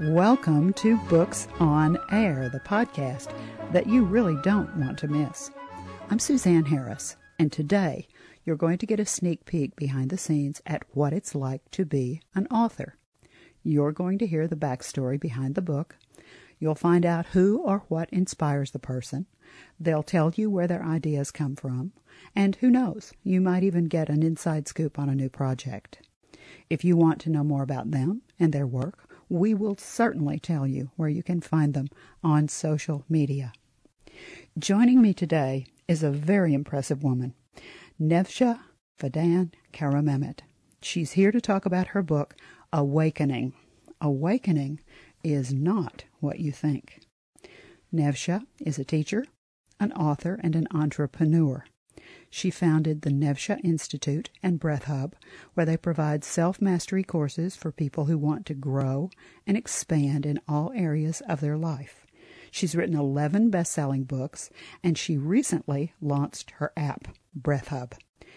Welcome to Books on Air, the podcast that you really don't want to miss. I'm Suzanne Harris, and today you're going to get a sneak peek behind the scenes at what it's like to be an author. You're going to hear the backstory behind the book. You'll find out who or what inspires the person. They'll tell you where their ideas come from. And who knows, you might even get an inside scoop on a new project. If you want to know more about them and their work, we will certainly tell you where you can find them on social media. Joining me today is a very impressive woman, Nevsah Fidan Karamehmet. She's here to talk about her book, Awakening. Awakening is not what you think. Nevsah is a teacher, an author, and an entrepreneur. She founded the Nevsah Institute and Breath Hub, where they provide self mastery courses for people who want to grow and expand in all areas of their life. She's written 11 best selling books, and she recently launched her app, Breath Hub.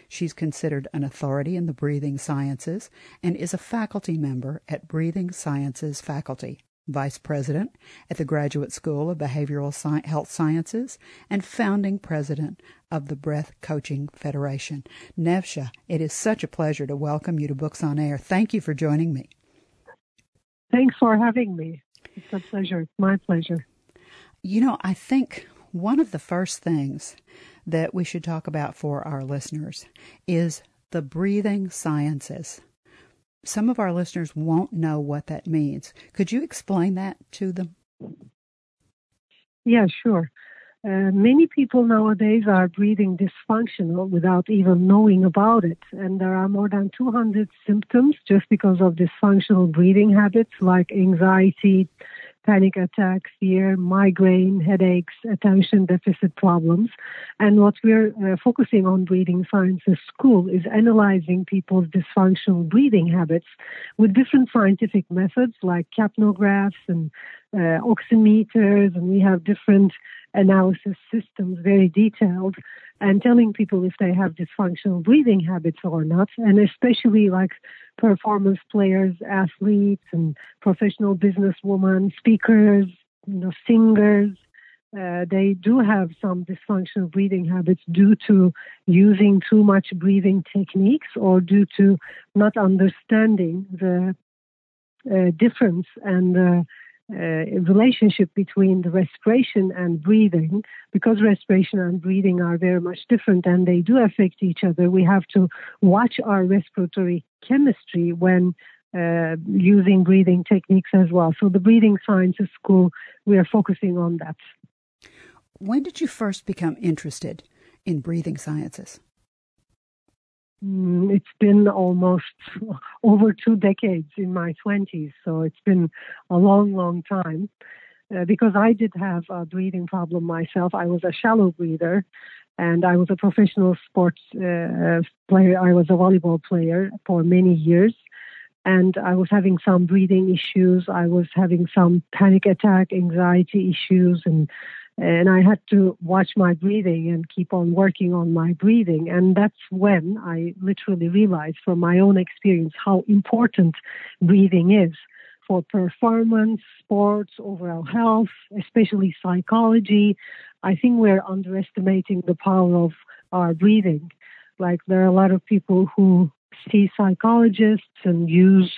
She's considered an authority in the breathing sciences and is a faculty member at Breathing Sciences Faculty vice president at the Graduate School of Behavioral Sci- Health Sciences, and founding president of the Breath Coaching Federation. Nevsah, it is such a pleasure to welcome you to Books on Air. Thank you for joining me. Thanks for having me. It's a pleasure. It's my pleasure. You know, I think one of the first things that we should talk about for our listeners is the breathing sciences some of our listeners won't know what that means. Could you explain that to them? Yeah, sure. Uh, many people nowadays are breathing dysfunctional without even knowing about it. And there are more than 200 symptoms just because of dysfunctional breathing habits like anxiety, panic attacks, fear, migraine, headaches, attention deficit problems. And what we're uh, focusing on Breathing Sciences School is analyzing people's dysfunctional breathing habits with different scientific methods like capnographs and uh, oximeters, and we have different analysis systems, very detailed, and telling people if they have dysfunctional breathing habits or not, and especially like performance players, athletes, and professional businesswomen, speakers, you know, singers. Uh, they do have some dysfunctional breathing habits due to using too much breathing techniques or due to not understanding the uh, difference and uh, relationship between the respiration and breathing, because respiration and breathing are very much different and they do affect each other, we have to watch our respiratory chemistry when uh, using breathing techniques as well. So, the Breathing Sciences School, we are focusing on that. When did you first become interested in breathing sciences? Mm, it's been almost over two decades in my 20s, so it's been a long, long time. Uh, because I did have a breathing problem myself. I was a shallow breather, and I was a professional sports uh, player. I was a volleyball player for many years, and I was having some breathing issues. I was having some panic attack, anxiety issues, and and I had to watch my breathing and keep on working on my breathing. And that's when I literally realized from my own experience how important breathing is for performance, sports, overall health, especially psychology. I think we're underestimating the power of our breathing. Like there are a lot of people who see psychologists and use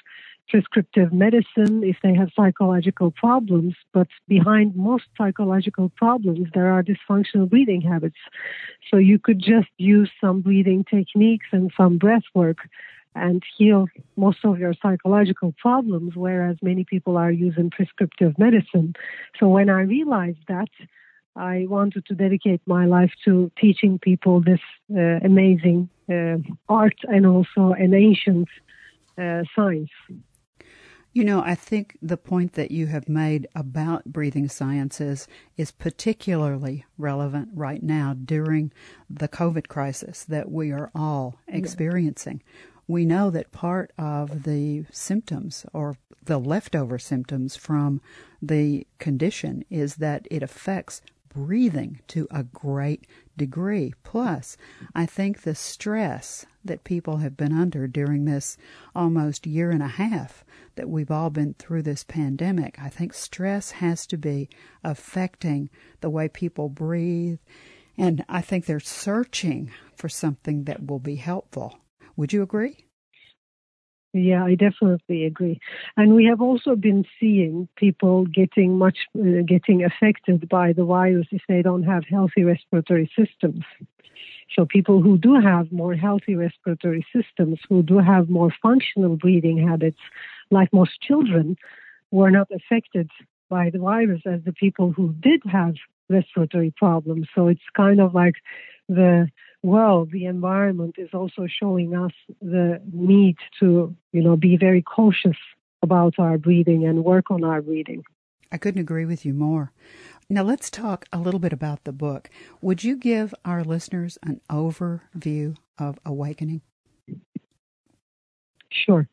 prescriptive medicine if they have psychological problems, but behind most psychological problems, there are dysfunctional breathing habits. So you could just use some breathing techniques and some breath work and heal most of your psychological problems, whereas many people are using prescriptive medicine. So when I realized that, I wanted to dedicate my life to teaching people this uh, amazing uh, art and also an ancient uh, science. You know, I think the point that you have made about breathing sciences is particularly relevant right now during the COVID crisis that we are all experiencing. Yeah. We know that part of the symptoms or the leftover symptoms from the condition is that it affects breathing to a great degree. Plus, I think the stress that people have been under during this almost year and a half that we've all been through this pandemic. I think stress has to be affecting the way people breathe, and I think they're searching for something that will be helpful. Would you agree? Yeah, I definitely agree. And we have also been seeing people getting much uh, getting affected by the virus if they don't have healthy respiratory systems. So people who do have more healthy respiratory systems, who do have more functional breathing habits, like most children, were not affected by the virus as the people who did have respiratory problems. So it's kind of like the world, the environment is also showing us the need to, you know, be very cautious about our breathing and work on our breathing. I couldn't agree with you more. Now let's talk a little bit about the book. Would you give our listeners an overview of Awakening? Sure.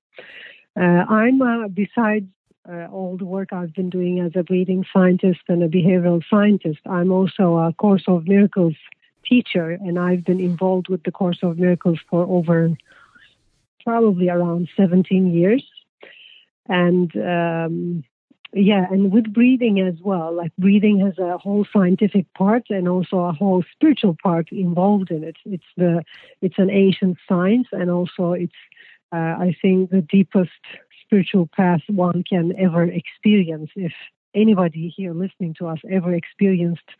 Uh, I'm, uh, besides uh, all the work I've been doing as a breathing scientist and a behavioral scientist, I'm also a Course of Miracles teacher, and I've been involved with the Course of Miracles for over probably around 17 years. And um, yeah, and with breathing as well, like breathing has a whole scientific part and also a whole spiritual part involved in it. It's the it's an ancient science, and also it's uh, I think the deepest spiritual path one can ever experience if anybody here listening to us ever experienced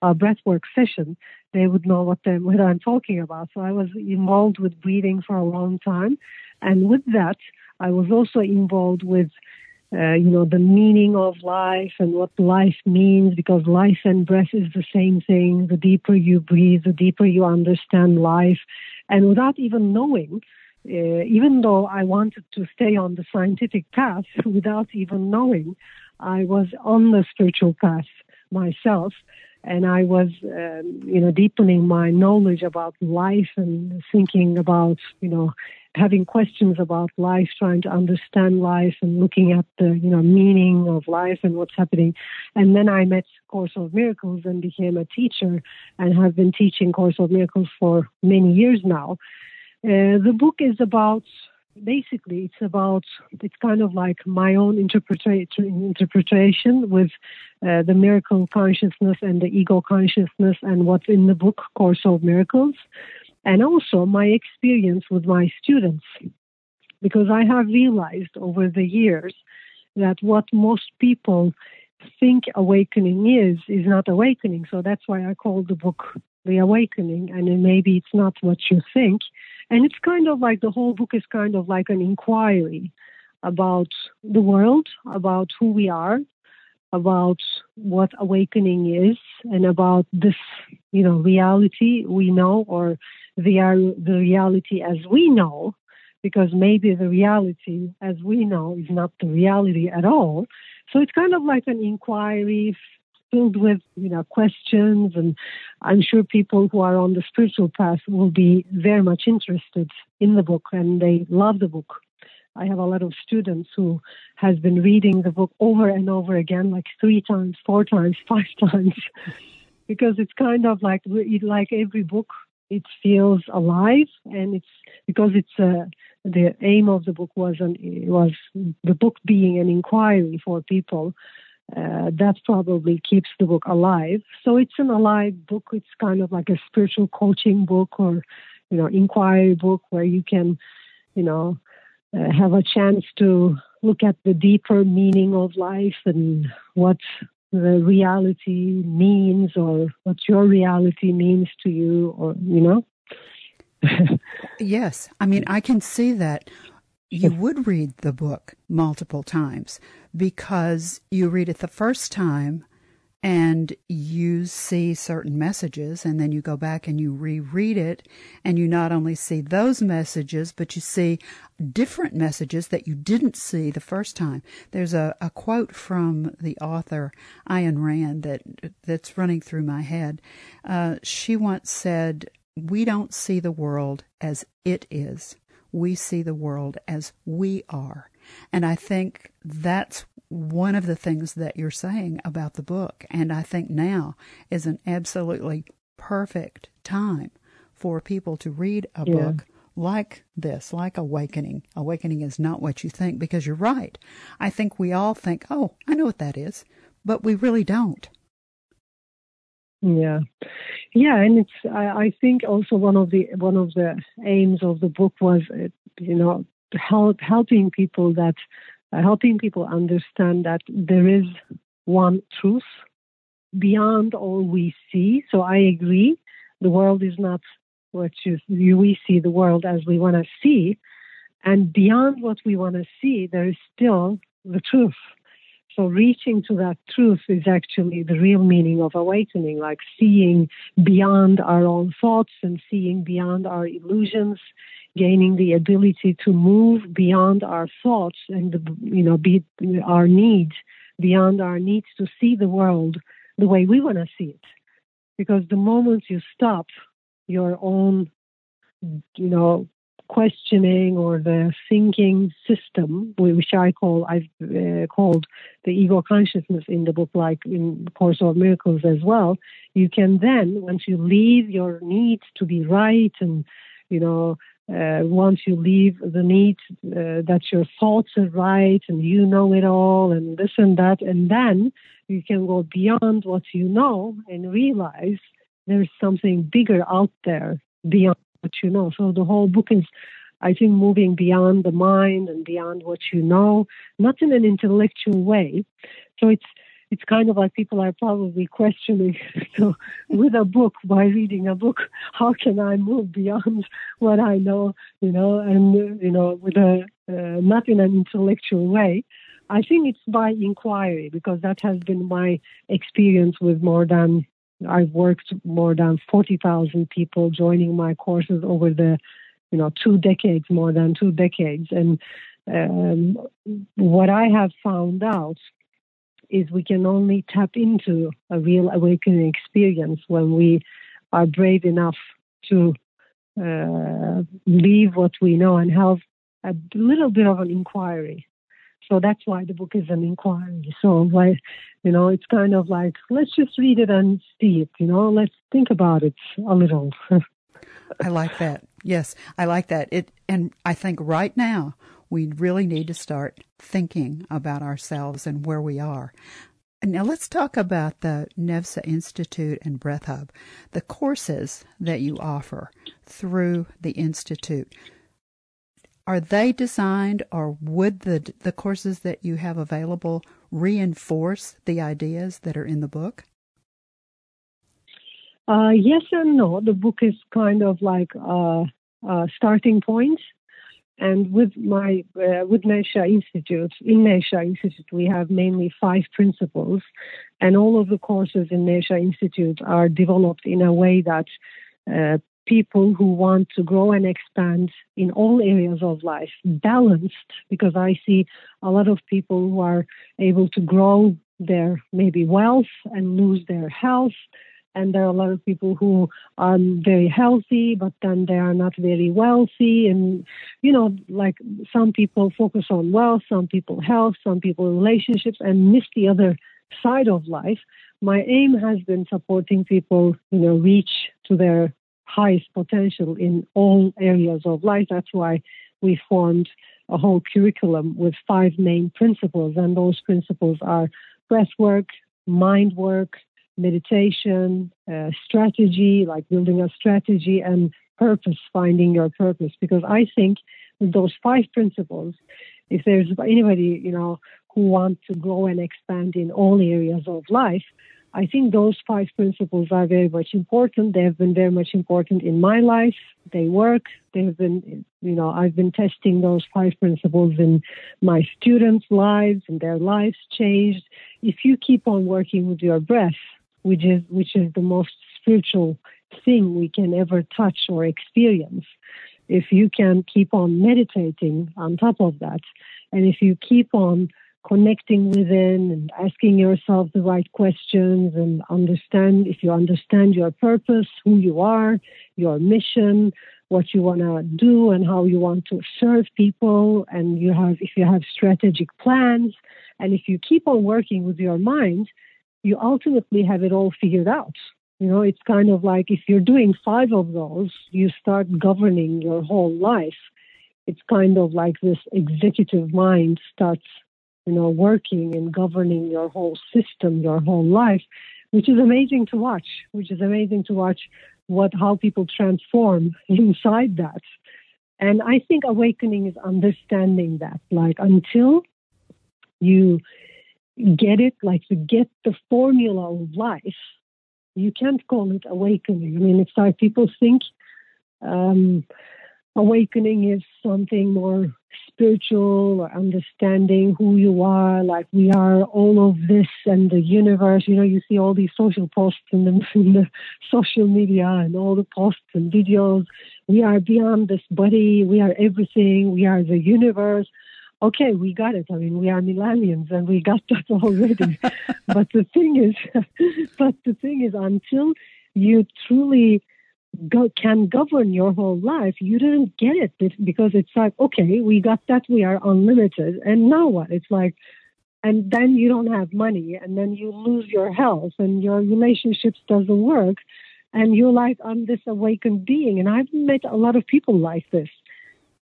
a breathwork session, they would know what, what I'm talking about. So I was involved with breathing for a long time. And with that, I was also involved with, uh, you know, the meaning of life and what life means because life and breath is the same thing. The deeper you breathe, the deeper you understand life. And without even knowing, uh, even though I wanted to stay on the scientific path without even knowing, I was on the spiritual path myself, and I was, um, you know, deepening my knowledge about life and thinking about, you know, having questions about life, trying to understand life, and looking at the, you know, meaning of life and what's happening. And then I met Course of Miracles and became a teacher, and have been teaching Course of Miracles for many years now. Uh, the book is about basically it's about it's kind of like my own interpretation interpretation with uh, the miracle consciousness and the ego consciousness and what's in the book course of miracles and also my experience with my students. Because i have realized over the years that what most people think awakening is is not awakening. So that's why i call the book the awakening and maybe it's not what you think and it's kind of like the whole book is kind of like an inquiry about the world, about who we are, about what awakening is, and about this, you know, reality we know or the, the reality as we know, because maybe the reality as we know is not the reality at all. So it's kind of like an inquiry filled with you know questions and i'm sure people who are on the spiritual path will be very much interested in the book and they love the book. I have a lot of students who has been reading the book over and over again like three times four times five times because it's kind of like like every book it feels alive and it's because it's uh, the aim of the book was an, was the book being an inquiry for people uh, that probably keeps the book alive. So it's an alive book. It's kind of like a spiritual coaching book or, you know, inquiry book where you can, you know, uh, have a chance to look at the deeper meaning of life and what the reality means or what your reality means to you or, you know. yes. I mean, I can see that you would read the book multiple times because you read it the first time and you see certain messages and then you go back and you reread it and you not only see those messages but you see different messages that you didn't see the first time. There's a, a quote from the author Ayn Rand that that's running through my head. Uh, she once said we don't see the world as it is we see the world as we are. And I think that's one of the things that you're saying about the book. And I think now is an absolutely perfect time for people to read a yeah. book like this, like awakening. Awakening is not what you think because you're right. I think we all think, oh, I know what that is, but we really don't. Yeah, yeah, and it's. I, I think also one of the one of the aims of the book was, uh, you know, help helping people that uh, helping people understand that there is one truth beyond all we see. So I agree, the world is not what you, we see the world as we want to see, and beyond what we want to see, there is still the truth. So reaching to that truth is actually the real meaning of awakening, like seeing beyond our own thoughts and seeing beyond our illusions, gaining the ability to move beyond our thoughts and you know be our needs, beyond our needs to see the world the way we want to see it. Because the moment you stop your own, you know, questioning or the thinking system, which I call I've uh, called the ego consciousness in the book, like in Course of Miracles as well. You can then, once you leave your need to be right and you know uh, once you leave the need uh, that your thoughts are right and you know it all and this and that, and then you can go beyond what you know and realize there's something bigger out there beyond what you know. So the whole book is, I think, moving beyond the mind and beyond what you know, not in an intellectual way. So it's it's kind of like people are probably questioning so with a book by reading a book how can i move beyond what i know you know and you know with a uh, not in an intellectual way i think it's by inquiry because that has been my experience with more than I've worked more than 40,000 people joining my courses over the, you know, two decades, more than two decades. And um, what I have found out is we can only tap into a real awakening experience when we are brave enough to uh, leave what we know and have a little bit of an inquiry. So that's why the book is an inquiry. So, like, you know, it's kind of like, let's just read it and see it, you know, let's think about it a little. I like that. Yes, I like that. It and I think right now we really need to start thinking about ourselves and where we are. Now let's talk about the Nevsah Institute and Breath Hub, the courses that you offer through the institute are they designed or would the the courses that you have available reinforce the ideas that are in the book? Uh, yes and no. The book is kind of like a, a starting point. And with my uh, with Nevsah Institute, in Nevsah Institute, we have mainly five principles, and all of the courses in Nevsah Institute are developed in a way that uh, people who want to grow and expand in all areas of life, balanced, because I see a lot of people who are able to grow their maybe wealth and lose their health. And there are a lot of people who are very healthy, but then they are not very wealthy. And, you know, like some people focus on wealth, some people health, some people relationships, and miss the other side of life. My aim has been supporting people, you know, reach to their highest potential in all areas of life. That's why we formed a whole curriculum with five main principles, and those principles are breath work, mind work, meditation, uh, strategy, like building a strategy, and purpose, finding your purpose. Because I think with those five principles, if there's anybody, you know, who wants to grow and expand in all areas of life, I think those five principles are very much important. They have been very much important in my life. They work. They have been, you know, I've been testing those five principles in my students' lives and their lives changed. If you keep on working with your breath, which is which is the most spiritual thing we can ever touch or experience, if you can keep on meditating on top of that, and if you keep on connecting within and asking yourself the right questions and understand if you understand your purpose, who you are, your mission, what you want to do and how you want to serve people and you have if you have strategic plans and if you keep on working with your mind, you ultimately have it all figured out. You know, it's kind of like if you're doing five of those, you start governing your whole life. It's kind of like this executive mind starts, you know, working and governing your whole system, your whole life, which is amazing to watch, which is amazing to watch what how people transform inside that. And I think awakening is understanding that. Like until you get it, like you get the formula of life, you can't call it awakening. I mean, it's like people think um, awakening is something more spiritual or understanding who you are, like we are all of this and the universe. You know, you see all these social posts in the, in the social media and all the posts and videos. We are beyond this body. We are everything. We are the universe. Okay, we got it. I mean, we are millennials and we got that already. but the thing is, but the thing is, until you truly go, can govern your whole life, you didn't get it because it's like, okay, we got that, we are unlimited, and now what? It's like, and then you don't have money, and then you lose your health, and your relationships doesn't work, and you're like, I'm this awakened being, and I've met a lot of people like this.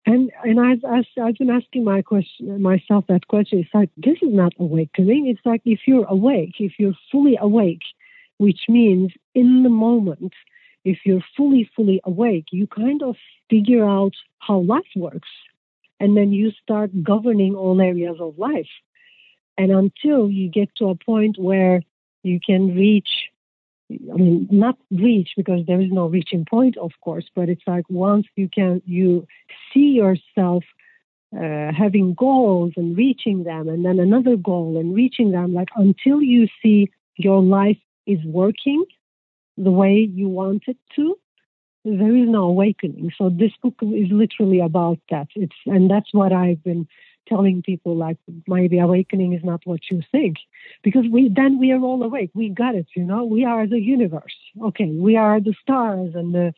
And and I've asked, I've been asking my question myself that question. It's like this is not awakening. It's like if you're awake, if you're fully awake, which means in the moment, if you're fully, fully awake, you kind of figure out how life works. And then you start governing all areas of life. And until you get to a point where you can reach, I mean, not reach because there is no reaching point, of course, but it's like once you can, you see yourself uh, having goals and reaching them, and then another goal and reaching them, like until you see your life is working the way you want it to, there is no awakening. So this book is literally about that. It's and that's what I've been telling people like maybe awakening is not what you think because we then we are all awake. We got it you know? We are the universe. Okay we are the stars and the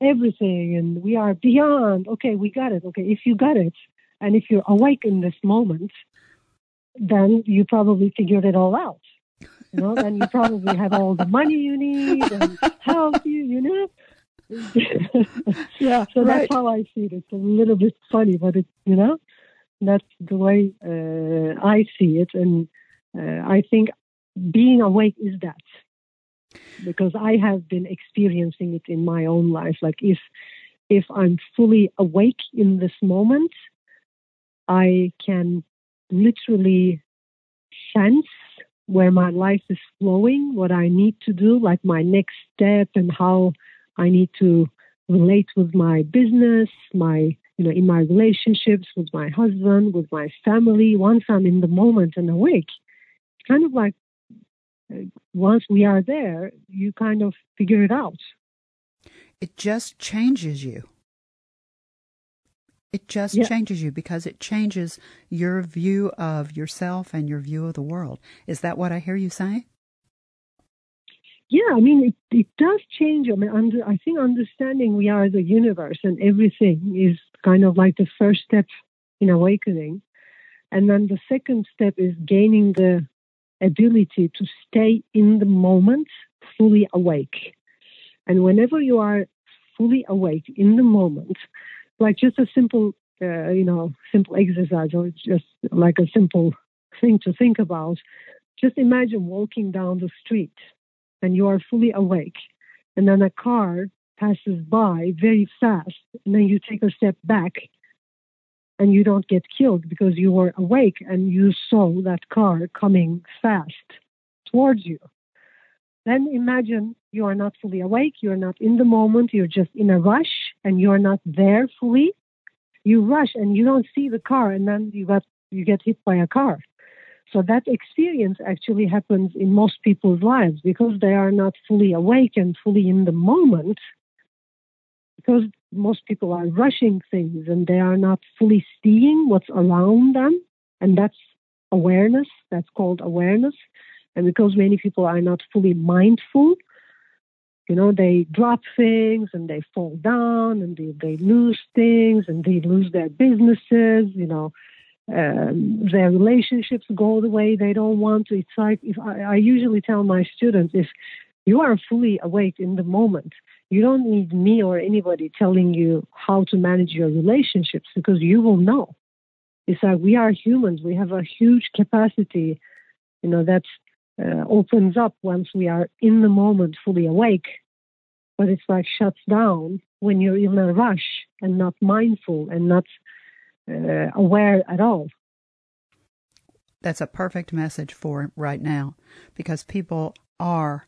everything and we are beyond. Okay we got it. Okay if you got it and if you're awake in this moment then you probably figured it all out you know, then you probably have all the money you need and help you, you know. yeah. So right. that's how I see it. It's a little bit funny, but it's you know, that's the way uh, I see it, and uh, I think being awake is that because I have been experiencing it in my own life. Like if if I'm fully awake in this moment, I can literally sense where my life is flowing, what I need to do, like my next step and how I need to relate with my business, my you know, in my relationships with my husband, with my family, once I'm in the moment and awake, it's kind of like uh, once we are there, you kind of figure it out. It just changes you. It just yeah. changes you because it changes your view of yourself and your view of the world. Is that what I hear you saying? Yeah, I mean, it, it does change. I mean, under, I think understanding we are the universe and everything is kind of like the first step in awakening. And then the second step is gaining the ability to stay in the moment fully awake. And whenever you are fully awake in the moment, like just a simple, uh, you know, simple exercise or it's just like a simple thing to think about. Just imagine walking down the street and you are fully awake, and then a car passes by very fast, and then you take a step back and you don't get killed because you were awake and you saw that car coming fast towards you. Then imagine you are not fully awake, you're not in the moment, you're just in a rush and you're not there fully. You rush and you don't see the car and then you got you get hit by a car. So that experience actually happens in most people's lives because they are not fully awake and fully in the moment. Because most people are rushing things and they are not fully seeing what's around them. And that's awareness. That's called awareness. And because many people are not fully mindful, you know, they drop things and they fall down and they, they lose things and they lose their businesses, you know, um, their relationships go the way they don't want to. It's like if I, I usually tell my students if You are fully awake in the moment. You don't need me or anybody telling you how to manage your relationships because you will know. It's like we are humans. We have a huge capacity, you know, that uh, opens up once we are in the moment, fully awake. But it's like shuts down when you're in a rush and not mindful and not uh, aware at all. That's a perfect message for right now because people are,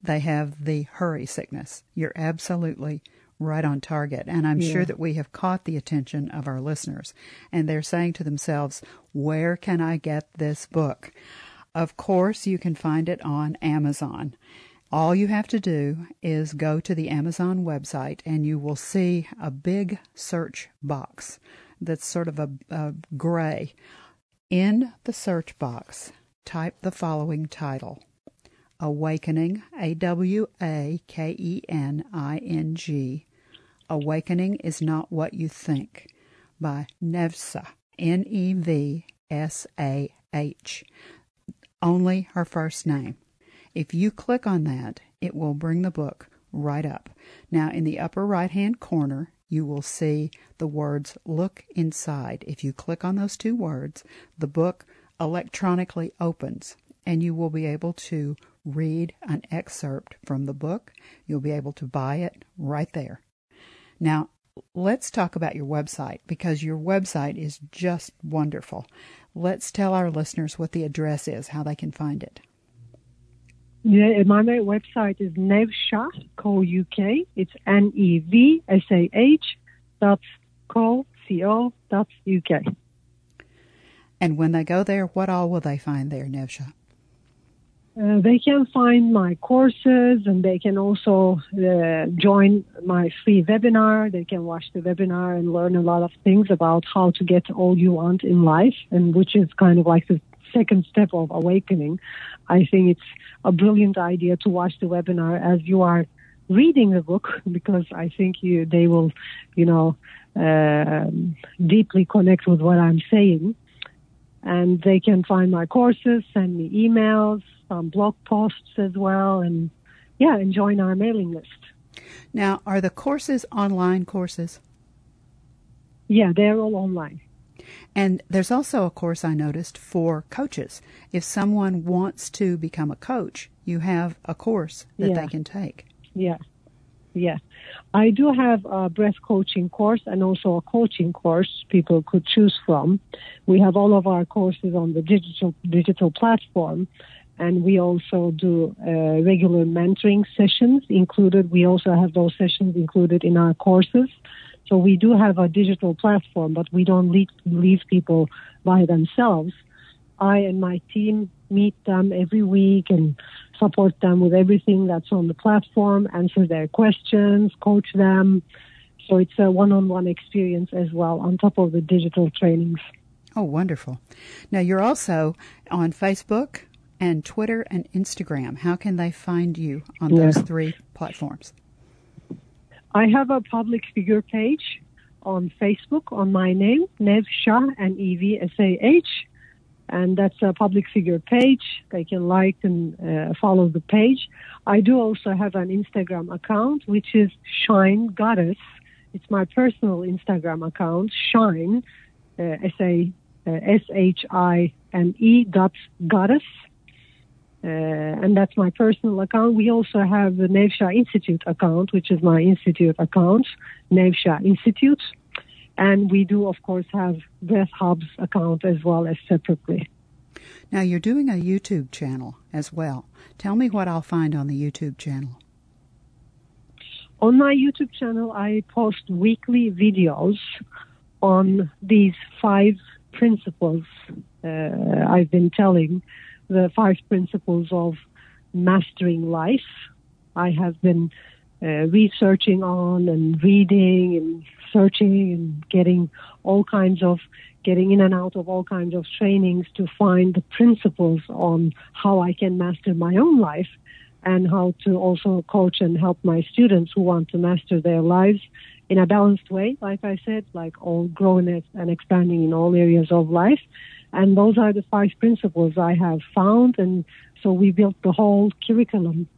they have the hurry sickness. You're absolutely right on target. And I'm yeah. sure that we have caught the attention of our listeners. And they're saying to themselves, where can I get this book? Of course, you can find it on Amazon. All you have to do is go to the Amazon website and you will see a big search box that's sort of a, a gray. In the search box, type the following title Awakening, A W A K E N I N G. Awakening is Not What You Think by Nevsah, N E V S A H. Only her first name. If you click on that, it will bring the book right up. Now, in the upper right hand corner, you will see the words Look Inside. If you click on those two words, the book electronically opens and you will be able to read an excerpt from the book. You'll be able to buy it right there. Now, let's talk about your website because your website is just wonderful. Let's tell our listeners what the address is, how they can find it. Yeah, my website is Nevsah, co-uk. It's N-E-V-S-A-H dot co, C-O dot U-K. And when they go there, what all will they find there, Nevsah? Uh, they can find my courses and they can also uh, join my free webinar. They can watch the webinar and learn a lot of things about how to get all you want in life, and which is kind of like the second step of awakening. I think it's a brilliant idea to watch the webinar as you are reading the book because I think you they will, you know, uh, deeply connect with what I'm saying. And they can find my courses, send me emails, some blog posts as well, and yeah, and join our mailing list. Now, are the courses online courses? Yeah, they're all online. And there's also a course I noticed for coaches. If someone wants to become a coach, you have a course that yeah. they can take. Yeah. Yeah. I do have a breath coaching course and also a coaching course people could choose from. We have all of our courses on the digital digital platform and we also do uh, regular mentoring sessions included. We also have those sessions included in our courses. So we do have a digital platform, but we don't leave, leave people by themselves. I and my team meet them every week and support them with everything that's on the platform, answer their questions, coach them. So it's a one-on-one experience as well on top of the digital trainings. Oh, wonderful. Now you're also on Facebook and Twitter and Instagram. How can they find you on yeah. those three platforms? I have a public figure page on Facebook on my name, Nev Shah, N E V S A H, and that's a public figure page. They can like and uh, follow the page. I do also have an Instagram account, which is Shine Goddess. It's my personal Instagram account, Shine, uh, S A uh, S H I N E dot Goddess. Uh, and that's my personal account. We also have the Nevsah Institute account, which is my institute account, Nevsah Institute. And we do, of course, have Breath Hub's account as well as separately. Now, you're doing a YouTube channel as well. Tell me what I'll find on the YouTube channel. On my YouTube channel, I post weekly videos on these five principles uh, I've been telling the five principles of mastering life. I have been uh, researching on and reading and searching and getting all kinds of getting in and out of all kinds of trainings to find the principles on how I can master my own life and how to also coach and help my students who want to master their lives in a balanced way, like I said, like all growing and expanding in all areas of life. And those are the five principles I have found. And so we built the whole curriculum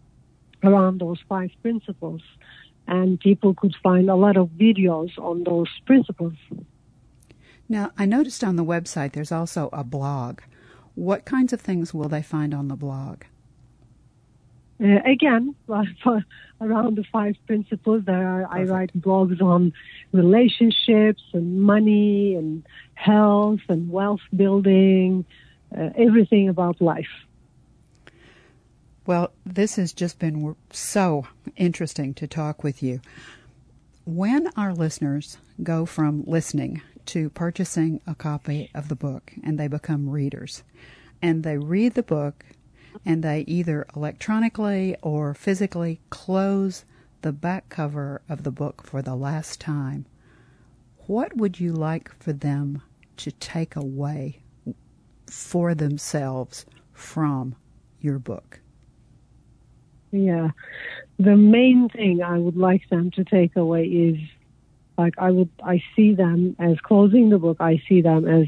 around those five principles. And people could find a lot of videos on those principles. Now, I noticed on the website there's also a blog. What kinds of things will they find on the blog? Uh, again, around the five principles, there are, I write blogs on relationships and money and health and wealth building, uh, everything about life. Well, this has just been so interesting to talk with you. When our listeners go from listening to purchasing a copy of the book and they become readers, and they read the book and they either electronically or physically close the back cover of the book for the last time, what would you like for them to take away for themselves from your book? Yeah. The main thing I would like them to take away is like I would I see them as closing the book, I see them as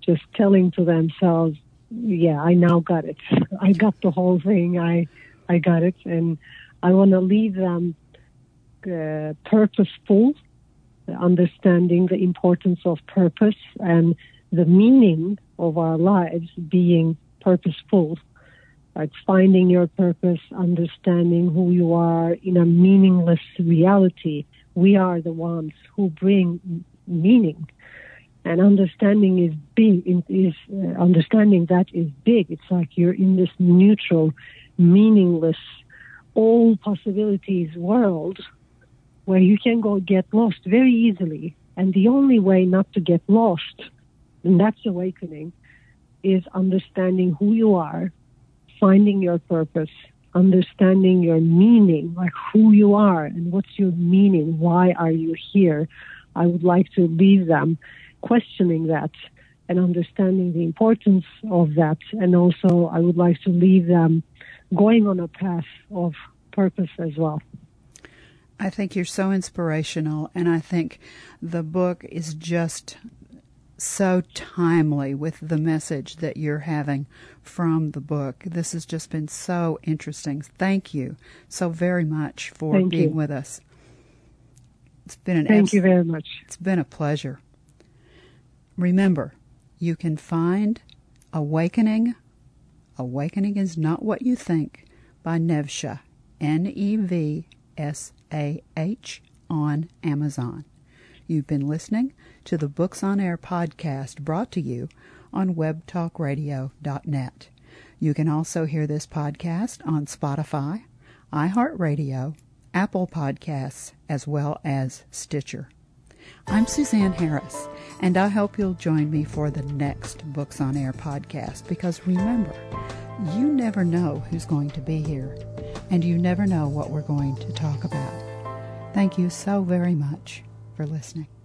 just telling to themselves, Yeah, I now got it. I got the whole thing. I I got it and I want to leave them uh, purposeful, understanding the importance of purpose and the meaning of our lives being purposeful like finding your purpose, understanding who you are in a meaningless reality. We are the ones who bring meaning. And understanding is big, is uh, understanding that is big. It's like you're in this neutral, meaningless, all possibilities world where you can go get lost very easily. And the only way not to get lost, and that's awakening, is understanding who you are, finding your purpose, understanding your meaning, like who you are and what's your meaning, why are you here. I would like to leave them questioning that and understanding the importance of that. And also, I would like to leave them going on a path of purpose as well. I think you're so inspirational, and I think the book is just so timely with the message that you're having from the book. This has just been so interesting. Thank you so very much for Thank being you. with us. It's been an Thank abs- you very much. It's been a pleasure. Remember, you can find Awakening. Awakening is not what you think by Nevsah, N E V S A H, on Amazon. You've been listening to the Books on Air podcast brought to you on webtalkradio.net. You can also hear this podcast on Spotify, iHeartRadio, Apple Podcasts, as well as Stitcher. I'm Suzanne Harris, and I hope you'll join me for the next Books on Air podcast because remember, you never know who's going to be here, and you never know what we're going to talk about. Thank you so very much for listening.